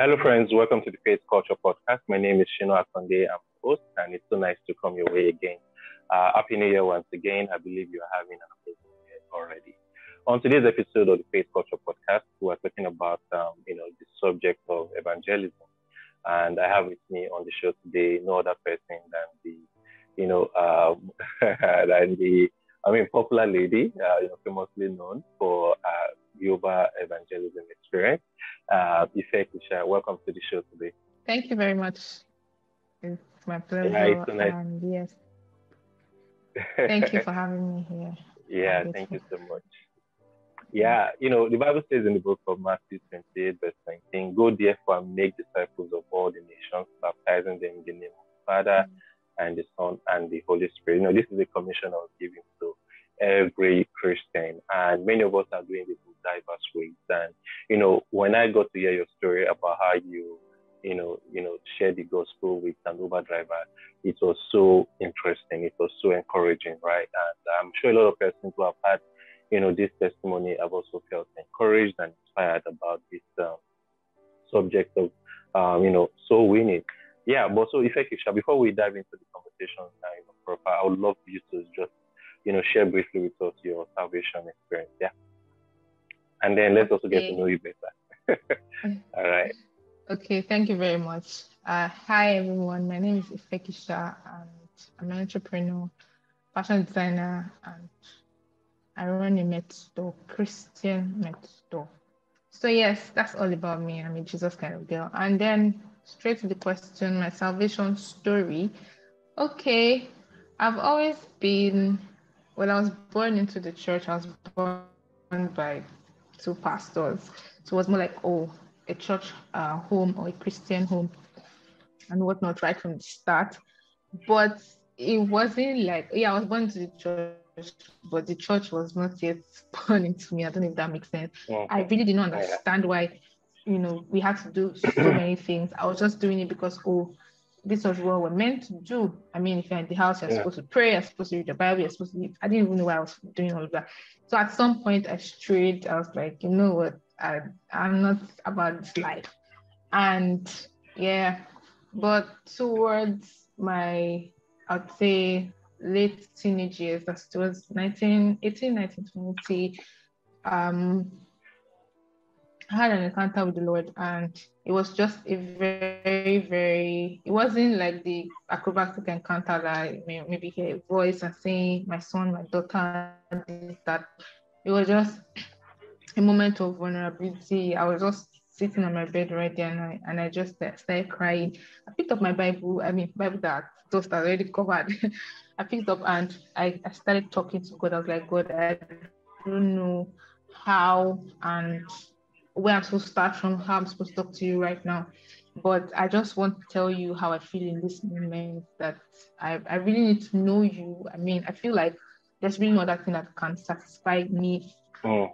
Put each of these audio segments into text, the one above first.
Hello, friends. Welcome to the Faith Culture Podcast. My name is Shino Akonde. I'm host, and it's so nice to come your way again. Uh, Happy New Year once again. I believe you're having an amazing year already. On today's episode of the Faith Culture Podcast, we're talking about, um, you know, the subject of evangelism. And I have with me on the show today no other person than the, you know, um, than the, I mean, popular lady, uh, you know, famously known for uh, your Uber evangelism experience. Uh, Ife Kiisha, welcome to the show today. Thank you very much. It's my pleasure. Yeah, it's so nice. And yes, thank you for having me here. yeah, thank you so much. Yeah, you know, the Bible says in the book of Matthew 28, verse 19, Go therefore and make disciples of all the nations, baptizing them in the name of the Father and the Son and the Holy Spirit. You know, this is a commission I was giving to every Christian, and many of us are doing this in diverse ways. And you know, when I got to hear your story about how you, you know, you know, shared the gospel with an Uber driver, it was so interesting. It was so encouraging, right? And I'm sure a lot of persons who have had, you know, this testimony have also felt encouraged and inspired about this um, subject of, um, you know, soul winning. Yeah, but so effective. Before we dive into the conversation, uh, you know, Prof, I would love you to just, you know, share briefly with us your salvation experience. Yeah, and then let's also get to know you better. All right. Okay, thank you very much. Uh, hi, everyone. My name is Ife Kiisha, and I'm an entrepreneur, fashion designer, and I run a merch store, Christian merch store. So, yes, that's all about me. I'm a Jesus kind of girl. And then, straight to the question my salvation story. Okay, I've always been, when I was born into the church, I was born by two pastors. So it was more like, oh, a church uh, home or a Christian home and whatnot right from the start. But it wasn't like, yeah, I was born into the church, but the church was not yet born into me. I don't know if that makes sense. I really did not understand why, you know, we had to do so many things. I was just doing it because, oh, this was what we're meant to do. I mean, if you're in the house, you're Yeah. supposed to pray, you're supposed to read the Bible, you're supposed to. Eat. I didn't even know why I was doing all of that. So at some point, I strayed. I was like, you know what? I, I'm not about this life. And yeah, but towards my, I'd say, late teenage years, that's towards 19, 18, 19, 20, um, had an encounter with the Lord, and it was just a very, very, it wasn't like the acrobatic encounter that I may, maybe hear a voice and saying, My son, my daughter, that. It was just a moment of vulnerability. I was just sitting on my bed right there, and I, and I just started crying. I picked up my Bible, I mean, Bible that that already covered. I picked up and I, I started talking to God. I was like, God, I don't know how and where I'm supposed to start from, how I'm supposed to talk to you right now. But I just want to tell you how I feel in this moment that I, I really need to know you. I mean, I feel like there's really no other thing that can satisfy me Mm.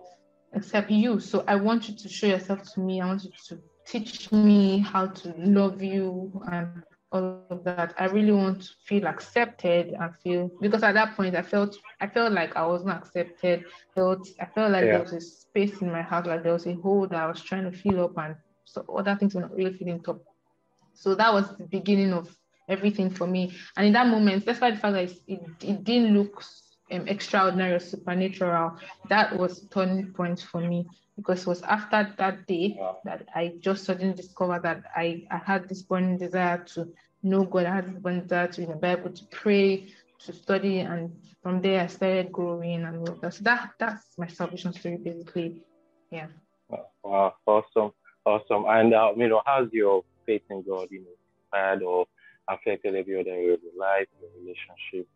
except you. So I want you to show yourself to me. I want you to teach me how to love you and all of that. I really want to feel accepted and feel because at that point I felt I felt like I wasn't accepted. Felt I felt like Yeah. there was a space in my heart, like there was a hole that I was trying to fill up and so other things were not really filling up. So that was the beginning of everything for me. And in that moment, despite the fact that it, it didn't look um, extraordinary or supernatural, that was turning point for me because it was after that day Wow. that I just suddenly discovered that I, I had this burning desire to know God. I had this burning desire to read the Bible, to pray, to study, and from there I started growing and all that. So that that's my salvation story basically. Yeah. Wow, awesome, awesome. And uh, you know, how's your faith in God, you know, inspired or affected every other area of your life, your relationship,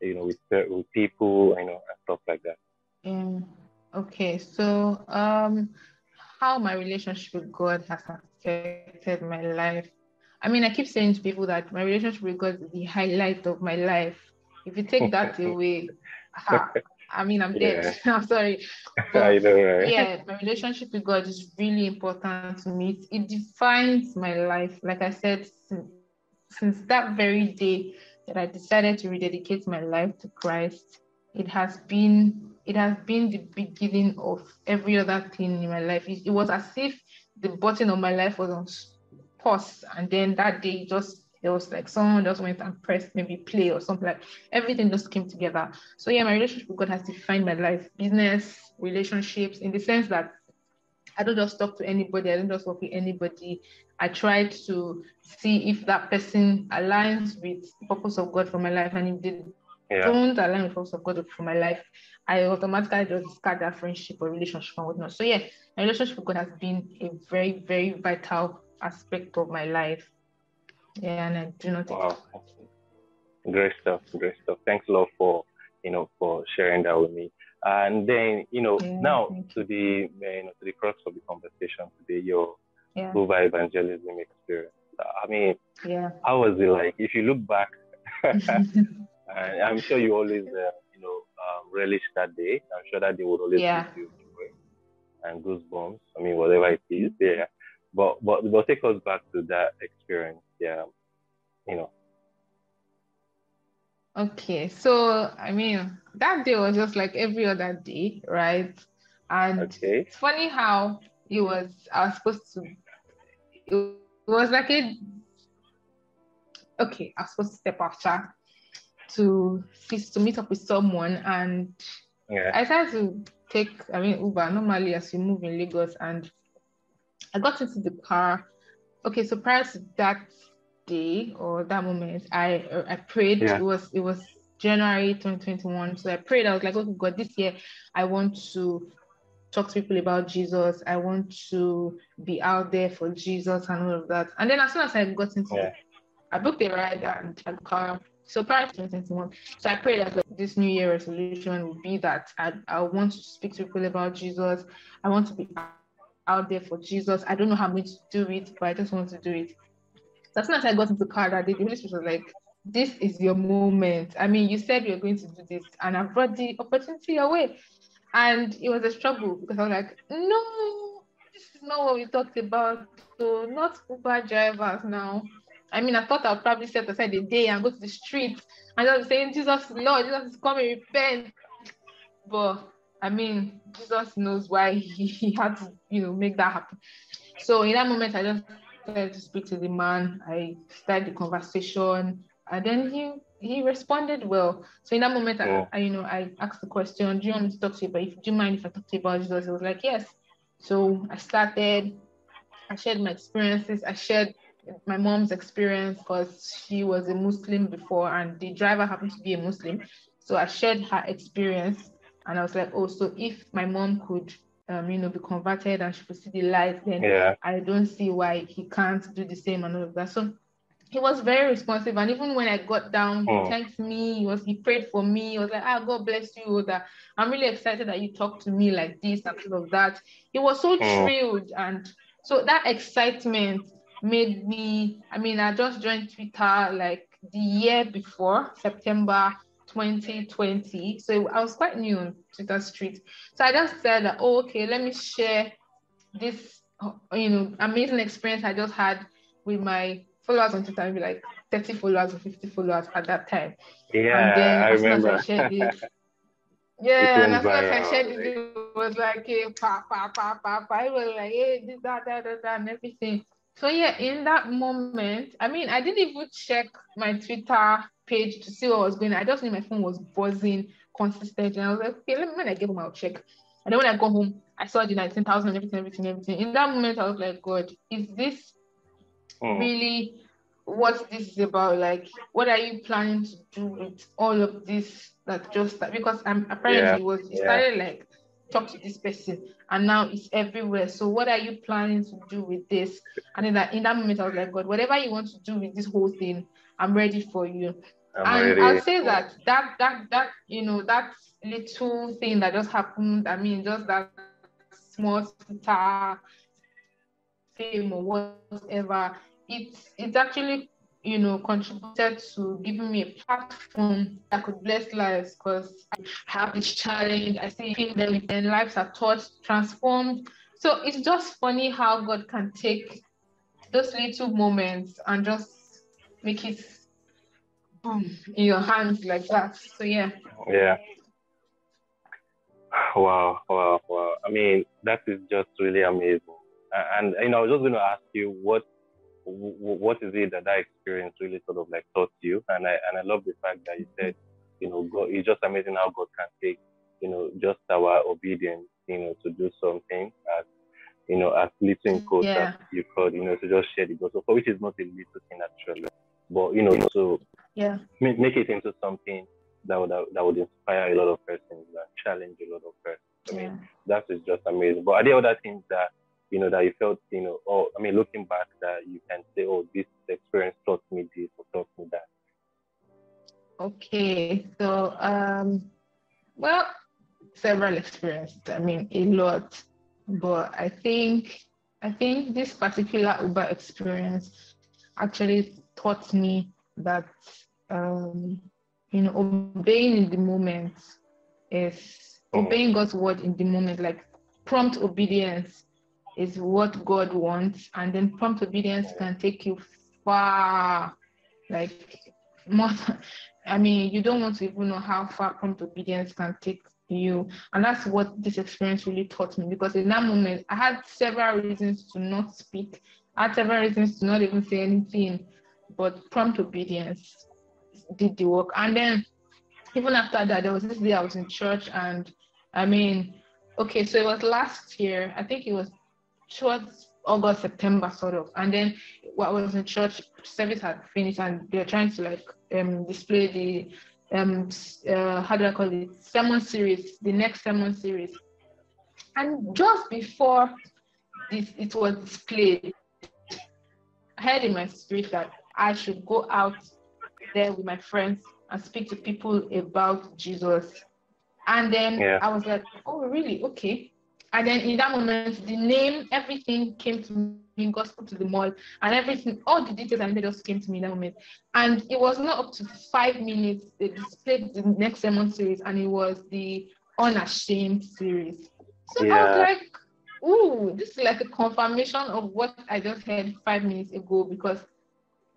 you know, with with people, you know, and stuff like that. Um, okay, so um, how my relationship with God has affected my life. I mean, I keep saying to people that my relationship with God is the highlight of my life. If you take that away, ha, I mean, I'm dead. I'm sorry. I know, right? yeah, my relationship with God is really important to me. It, it defines my life. Like I said, since, since that very day that I decided to rededicate my life to Christ, it has been it has been the beginning of every other thing in my life. It, it was as if the button of my life was on pause, and then that day just it was like someone just went and pressed maybe play or something like everything just came together. So yeah, my relationship with God has defined my life, business, relationships, in the sense that I don't just talk to anybody, I don't just work with anybody. I try to see if that person aligns with the purpose of God for my life. And if they yeah. don't align with the purpose of God for my life, I automatically just discard that friendship or relationship and whatnot. So yeah, my relationship with God has been a very, very vital aspect of my life. Yeah, and I do not. Wow. Great stuff. Great stuff. Thanks a lot for you know for sharing that with me. And then you know yeah, now to the you know to the crux of the conversation today, your yeah. Uber evangelism experience. I mean, yeah. how was it like? If you look back, I'm sure you always uh, you know um, relish that day. I'm sure that day would always yeah. give you joy and goosebumps. I mean, whatever it is, yeah. But but but take us back to that experience yeah, you know. Okay, so I mean that day was just like every other day, right? And okay. it's funny how it was. I was supposed to. It was like a. Okay, I was supposed to step after to to meet up with someone, and yeah. I tried to take. I mean Uber normally as you move in Lagos, and I got into the car. Okay, so prior to that day or that moment, I I prayed. Yeah. It was it was January 2021. So I prayed. I was like, okay, God, this year I want to talk to people about Jesus. I want to be out there for Jesus and all of that. And then as soon as I got into yeah. it, I booked a ride and a car. So prior to 2021, so I pray that like, this New Year resolution will be that I, I want to speak to people about Jesus. I want to be out there for Jesus. I don't know how going to do it, but I just want to do it. So as soon as I got into the car that the Spirit was like, this is your moment. I mean, you said you're going to do this, and I brought the opportunity away. And it was a struggle because I was like, no, this is not what we talked about. So not Uber drivers now. I mean, I thought I'd probably set aside a day and go to the street and just saying, Jesus Lord, Jesus is coming, repent. But I mean, Jesus knows why he, he had to, you know, make that happen. So in that moment, I just started to speak to the man. I started the conversation, and then he he responded well. So in that moment, I, I, you know I asked the question, "Do you want me to talk to you? But if do you mind if I talk to you about Jesus?" He was like, "Yes." So I started. I shared my experiences. I shared my mom's experience because she was a Muslim before, and the driver happened to be a Muslim. So I shared her experience, and I was like, "Oh, so if my mom could um, you know, be converted and she could see the light, then yeah. I don't see why he can't do the same and all of that. So he was very responsive. And even when I got down, he oh. thanked me, he was he prayed for me, he was like, ah, God bless you. That I'm really excited that you talked to me like this and all of that. He was so oh. thrilled. And so that excitement made me, I mean, I just joined Twitter like the year before, September 2020. So I was quite new on Twitter Street. So I just said, oh, okay, let me share this, you know, amazing experience I just had with my followers on Twitter, maybe like 30 followers or 50 followers at that time. Yeah, and then I remember. I shared it, yeah, and as soon as I shared it, it was like, hey, pa, pa, pa, pa, pa. It was like, hey, this, that, that, that, that, and everything. So yeah, in that moment, I mean, I didn't even check my Twitter page to see what was going on. I just knew my phone was buzzing consistently. And I was like, okay, let me, when I get home, I'll check. And then when I go home, I saw the 19,000, everything, everything, everything. In that moment, I was like, God, is this oh. really what this is about? Like, what are you planning to do with all of this that just? Because I'm apparently yeah. it was it yeah. started like talk to this person and now it's everywhere. So what are you planning to do with this? And in that in that moment, I was like, God, whatever you want to do with this whole thing, I'm ready for you. I'm and I'll say that that that that you know that little thing that just happened. I mean, just that small star fame or whatever. It's it's actually you know contributed to giving me a platform that could bless lives because I have this challenge. I see them and lives are touched, transformed. So it's just funny how God can take those little moments and just make it boom in your hands like that. So yeah. Yeah. Wow, wow, wow. I mean, that is just really amazing. and you know, I was just going to ask you what what is it that that experience really sort of like taught you? And I and I love the fact that you said, you know, God, it's just amazing how God can take, you know, just our obedience, you know, to do something as, you know, as little mm, in quotes yeah. as you could, you know, to just share the gospel, for which is not a little thing actually, but you know, to yeah, make, make it into something that would that would inspire a lot of persons and challenge a lot of persons. I mean, yeah. that is just amazing. But are there other things that you know, that you felt, you know, or I mean, looking back, that you can say, oh, this experience taught me this or taught me that? Okay, so um, well, several experiences. I mean, a lot, but I think I think this particular Uber experience actually taught me that um, you know obeying in the moment is mm-hmm. obeying God's word in the moment, like prompt obedience is what God wants, and then prompt obedience can take you far, like more. I mean, you don't want to even know how far prompt obedience can take you, and that's what this experience really taught me. Because in that moment, I had several reasons to not speak. I had several reasons to not even say anything, but prompt obedience did the work. And then even after that, there was this day I was in church, and I mean, okay, so it was last year. I think it was towards August, September, sort of. And then what was in church service had finished, and they were trying to like um, display the um uh, how do I call it sermon series, the next sermon series. And just before this, it was displayed, I heard in my spirit that I should go out there with my friends and speak to people about Jesus. And then yeah. I was like, oh, really? Okay. And then in that moment, the name, everything came to me, gospel to the mall, and everything, all the details and they just came to me in that moment. And it was not up to five minutes, they displayed the next sermon series, and it was the Unashamed series. So yeah. I was like, ooh, this is like a confirmation of what I just heard five minutes ago because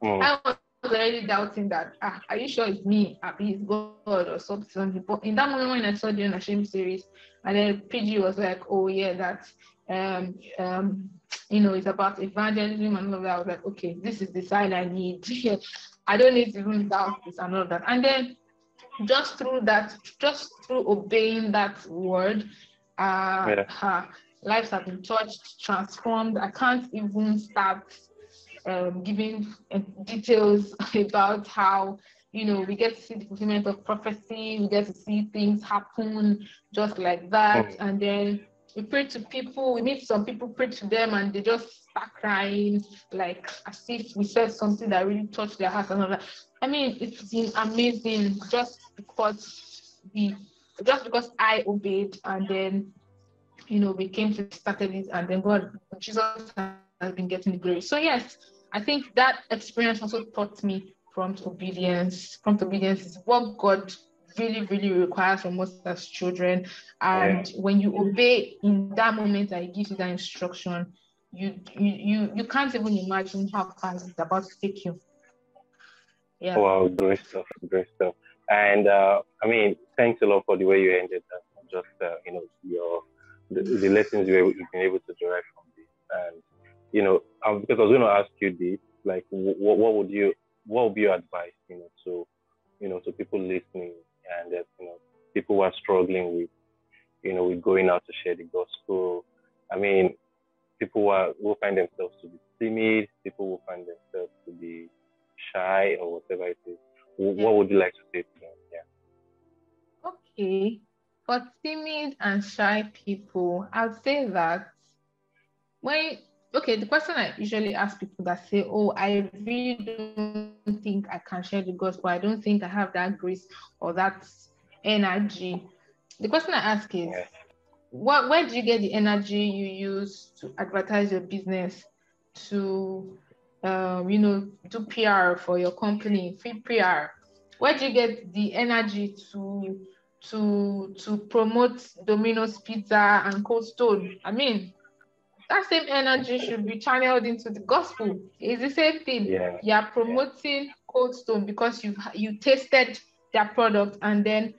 mm. I was already doubting that, ah, are you sure it's me? It's God or something. But in that moment when I saw the Unashamed series, and then PG was like, oh yeah, that's um um you know, it's about evangelism and all of that. I was like, okay, this is the sign I need. I don't need to even doubt this and all of that. And then just through that, just through obeying that word, uh, yeah. her lives have been touched, transformed. I can't even start um, giving uh, details about how you know, we get to see the fulfillment of prophecy, we get to see things happen just like that. Mm. And then we pray to people, we meet some people, pray to them, and they just start crying, like as if we said something that really touched their heart and all that. I mean, it's been amazing just because we just because I obeyed and then you know we came to started it and then God Jesus has been getting the glory. So yes, I think that experience also taught me prompt obedience. Prompt obedience is what God really, really requires from us as children. And yeah. when you obey in that moment that He gives you that instruction, you you you, you can't even imagine how far it's about to take you. Yeah. Wow, great stuff, great stuff. And uh, I mean, thanks a lot for the way you ended that. Just uh, you know your the, the lessons you have been able to derive from this, and you know, um, because I was going to ask you this, like, what, what would you what would be your advice, you know, to you know, to people listening and that, you know, people who are struggling with, you know, with going out to share the gospel. I mean, people who, are, who find themselves to be timid, people will find themselves to be shy or whatever it is. What would you like to say to them? Yeah. Okay. For timid and shy people, I'd say that when okay, the question I usually ask people that say, Oh, I really don't think I can share the gospel. I don't think I have that grace or that energy. The question I ask is, what where do you get the energy you use to advertise your business, to um, you know, do PR for your company, free PR? Where do you get the energy to to to promote Domino's Pizza and Cold Stone? I mean, that same energy should be channeled into the gospel. It's the same thing. Yeah. You are promoting Cold Stone because you you tasted their product and then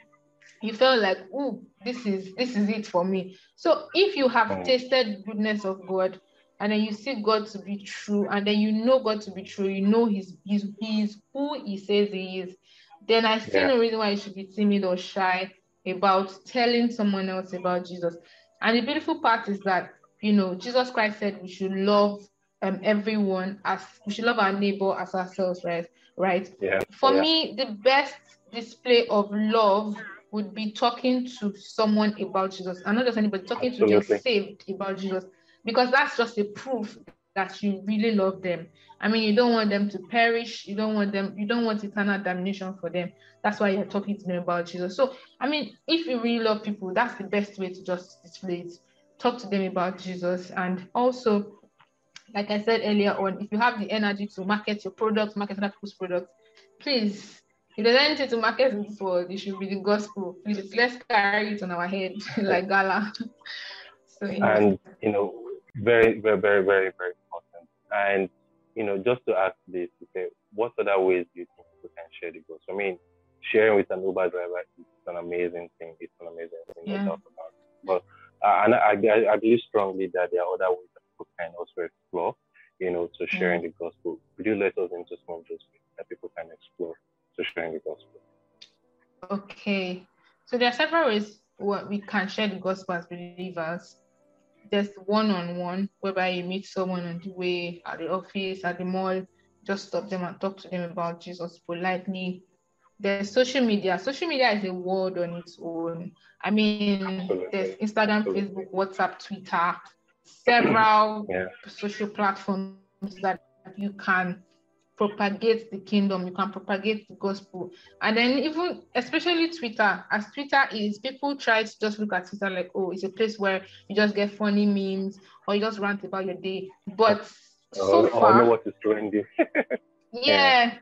you felt like, oh, this is this is it for me. So if you have mm. tasted goodness of God, and then you see God to be true, and then you know God to be true, you know He's He's, he's who He says He is, then I see yeah. no reason why you should be timid or shy about telling someone else about Jesus. And the beautiful part is that you know Jesus Christ said we should love um, everyone as we should love our neighbor as ourselves, right? Right. Yeah. For yeah. me, the best display of love would be talking to someone about Jesus, and not just anybody, talking Absolutely. to just saved about Jesus, because that's just a proof that you really love them. I mean, you don't want them to perish. You don't want them. You don't want eternal damnation for them. That's why you're talking to them about Jesus. So, I mean, if you really love people, that's the best way to just display it. Talk to them about Jesus, and also like I said earlier on, if you have the energy to market your products, market other people's products, please, if there's anything to market in this world, it should be the gospel. Please, let's carry it on our head like gala. so, yeah. And, you know, very, very, very, very, very important. And, you know, just to ask this, okay, what other ways do you think people can share the gospel? I mean, sharing with an Uber driver is an amazing thing. It's an amazing thing, yeah. no doubt about it. But, uh, and I, I, I believe strongly that there are other ways that people can also explore, you know, to sharing mm. the gospel. Could you let us into some of those ways that people can explore to sharing the gospel? Okay. So there are several ways what we can share the gospel as believers. There's one-on-one, whereby you meet someone on the way, at the office, at the mall, just stop them and talk to them about Jesus politely. There's social media. Social media is a world on its own. I mean, Absolutely. there's Instagram, Absolutely. Facebook, WhatsApp, Twitter, several yeah. social platforms that you can propagate the kingdom, you can propagate the gospel. And then even especially Twitter, as Twitter is, people try to just look at Twitter like, oh, it's a place where you just get funny memes or you just rant about your day. But oh, so oh, far, know what is trending. yeah,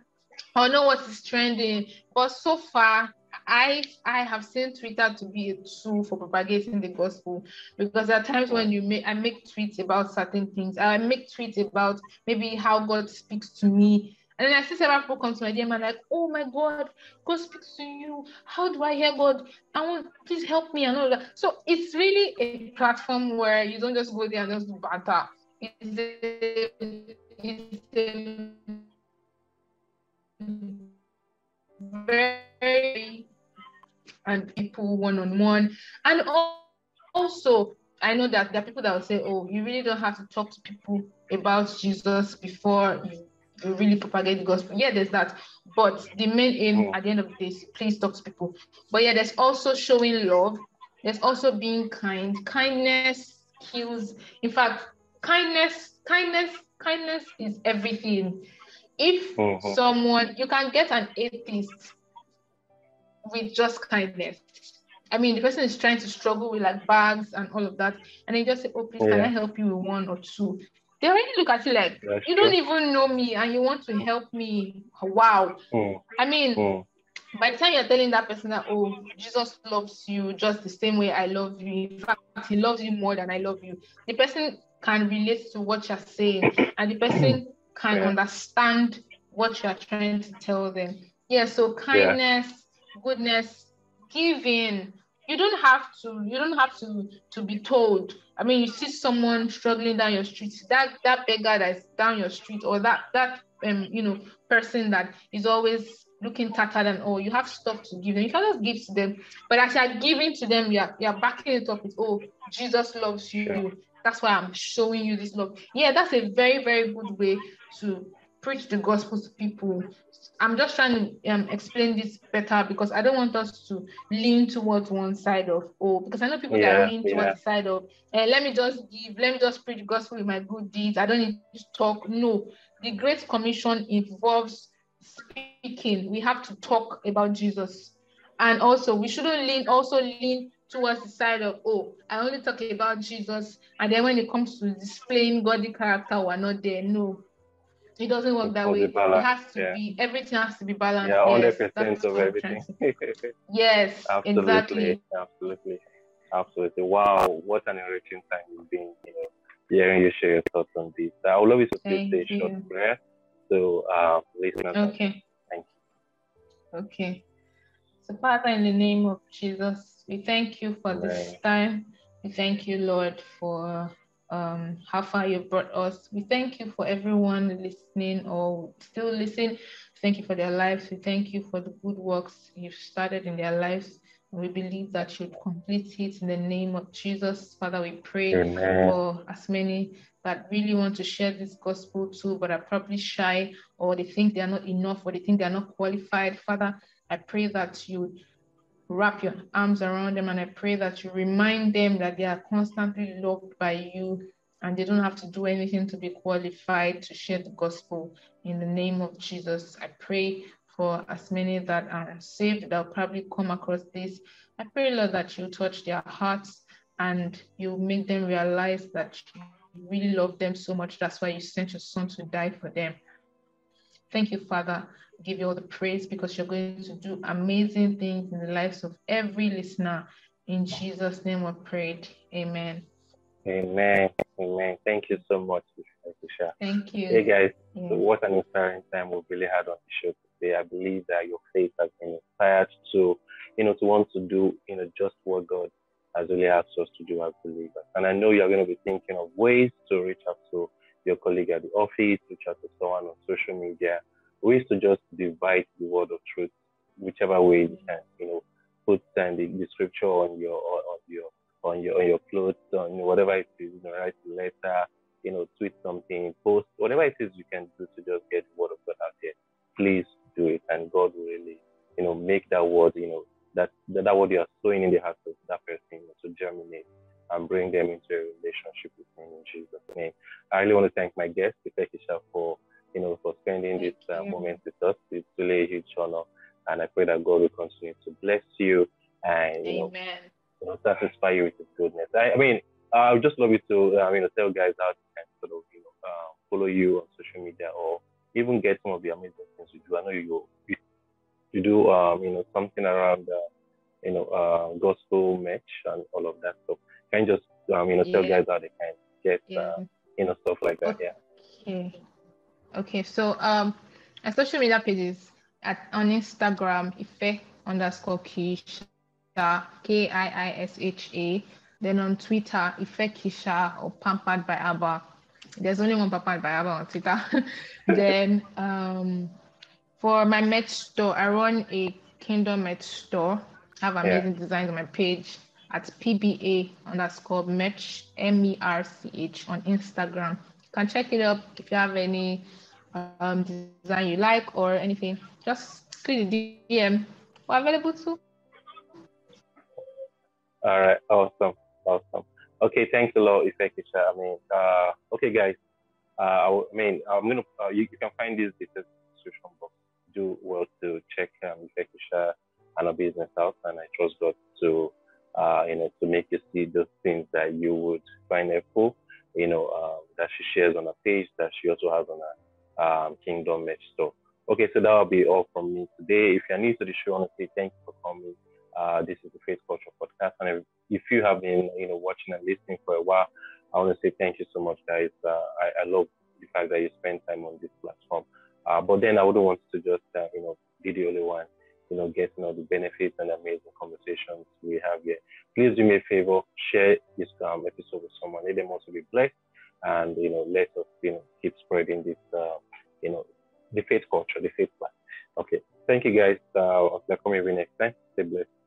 I don't know what is trending. But so far, I I have seen Twitter to be a tool for propagating the gospel because there are times when you make I make tweets about certain things. I make tweets about maybe how God speaks to me. And then I see several people come to my DM and like, oh my God, God speaks to you. How do I hear God? I want please help me and all that. So it's really a platform where you don't just go there and just do banter. It's a, it's a very and people one on one. And also, I know that there are people that will say, oh, you really don't have to talk to people about Jesus before you, really propagate the gospel. Yeah, there's that. But the main aim oh. at the end of the day is please talk to people. But yeah, there's also showing love. There's also being kind. Kindness kills. In fact, kindness, kindness, kindness is everything. If mm-hmm. someone, you can get an atheist with just kindness. I mean, the person is trying to struggle with like bags and all of that, and they just say, "Oh, please, yeah. can I help you with one or two? They already look at you like That's you true. don't even know me, and you want to help me. Wow. Mm. I mean, mm. by the time you're telling that person that, "Oh, Jesus loves you just the same way I love you," in fact, He loves you more than I love you. The person can relate to what you're saying, and the person can yeah. understand what you're trying to tell them. Yeah. So kindness. Yeah goodness, giving. You don't have to. You don't have to to be told. I mean, you see someone struggling down your street. That that beggar that's down your street, or that that um you know person that is always looking tattered and all. You have stuff to give them. You can just give to them. But as you're giving to them, you're you're backing it up with oh Jesus loves you. That's why I'm showing you this love. Yeah, that's a very very good way to preach the gospel to people. I'm just trying to um, explain this better because I don't want us to lean towards one side of oh because I know people yeah, that lean yeah. towards the side of eh, let me just give, let me just preach the gospel with my good deeds. I don't need to talk. No, the Great Commission involves speaking. We have to talk about Jesus, and also we shouldn't lean also lean towards the side of oh I only talk about Jesus, and then when it comes to displaying godly character, we're not there. No, it doesn't work that way. It has to yeah. be everything has to be balanced. Yeah, hundred yes, percent of everything. yes, absolutely, exactly. absolutely, absolutely. Wow, what an enriching time it's been. You know, hearing you share your thoughts on this. I would love you to please say a short prayer. So, uh, listeners. Okay. Thank you. Okay. So, Father, in the name of Jesus, we thank you for Amen. this time. We thank you, Lord, for um, how far you've brought us. We thank you for everyone listening or still listening. Thank you for their lives. We thank you for the good works you've started in their lives. We believe that you'll complete it in the name of Jesus. Father, we pray Amen. for as many that really want to share this gospel too, but are probably shy or they think they are not enough or they think they are not qualified. Father, I pray that you wrap your arms around them and I pray that you remind them that they are constantly loved by you and they don't have to do anything to be qualified to share the gospel. In the name of Jesus, I pray for as many that are saved that will probably come across this. I pray, Lord, that you touch their hearts and you make them realize that you really love them so much. That's why you sent your son to die for them. Thank you, Father. Give you all the praise because you're going to do amazing things in the lives of every listener. In Jesus' name we prayed. Amen. Amen. Amen. Thank you so much, Kiisha. Thank you. Hey guys, yeah. what an inspiring time we've really had on the show today. I believe that your faith has been inspired to, you know, to want to do, you know, just what God has really asked us to do as believers. And I know you're going to be thinking of ways to reach out to your colleague at the office, reach out to someone on social media, ways to just divide the word of truth, whichever way you can, you know, put the, the scripture on your on your on your on your clothes, on whatever it is, you know, write a letter, you know, tweet something, post, whatever it is you can do to just get the word of God out there. Please do it, and God will really, you know, make that word, you know, that that, that word you are sowing in the heart of that person to germinate and bring them into a relationship with Him in Jesus' name. I really want to thank my guest, Ife Kiisha, for you know for spending this uh, moment with us. It's really a huge honor, and I pray that God will continue to bless you and you know, you know, satisfy you with His goodness. I, I mean, I would just love you to I mean, tell guys how to kind of sort of you know uh, follow you on social media or even get some of the amazing things you do. I know you you, you do um, you know something around uh, you know uh, gospel merch and all of that stuff. Can just um, you know tell guys how they can get yeah. uh, you know stuff like that? Yeah. Okay. Okay. So um, my social media pages at on Instagram, Ife underscore Kiisha, K I I S H A. Then on Twitter, Ife Kiisha or Pampered by Abba. There's only one Pampered by Abba on Twitter. then um, for my merch store, I run a Kingdom merch store. I have amazing yeah. designs on my page at PBA underscore merch, M E R C H on Instagram. You can check it up if you have any um, design you like or anything. Just click the DM. We're available too. All right, awesome, awesome. Okay, thanks a lot, Ife Kiisha. I mean, uh, okay, guys. Uh, I mean, I'm gonna uh, you, you, can find these details description box. Do well to check um, Ife Kiisha and a business out, and I trust God to uh, you know, to make you see those things that you would find helpful, you know, um, that she shares on her page, that she also has on her um, Kingdom Merch store. Okay, so that will be all from me today. If you're new to the show, I want to say thank you for coming. Uh, this is the Faith Culture Podcast, and if you have been, you know, watching and listening for a while, I want to say thank you so much, guys. Uh, I, I, love the fact that you spend time on this platform. Uh, but then I wouldn't want to just, uh, you know, be the only one you know, getting all the benefits and amazing conversations we have here. Please do me a favor, share this um, episode with someone. Let them also be blessed, and you know, let us you know keep spreading this, uh, you know, the faith culture, the faith life. Okay, thank you guys. Uh, I'll come here next time. Stay blessed.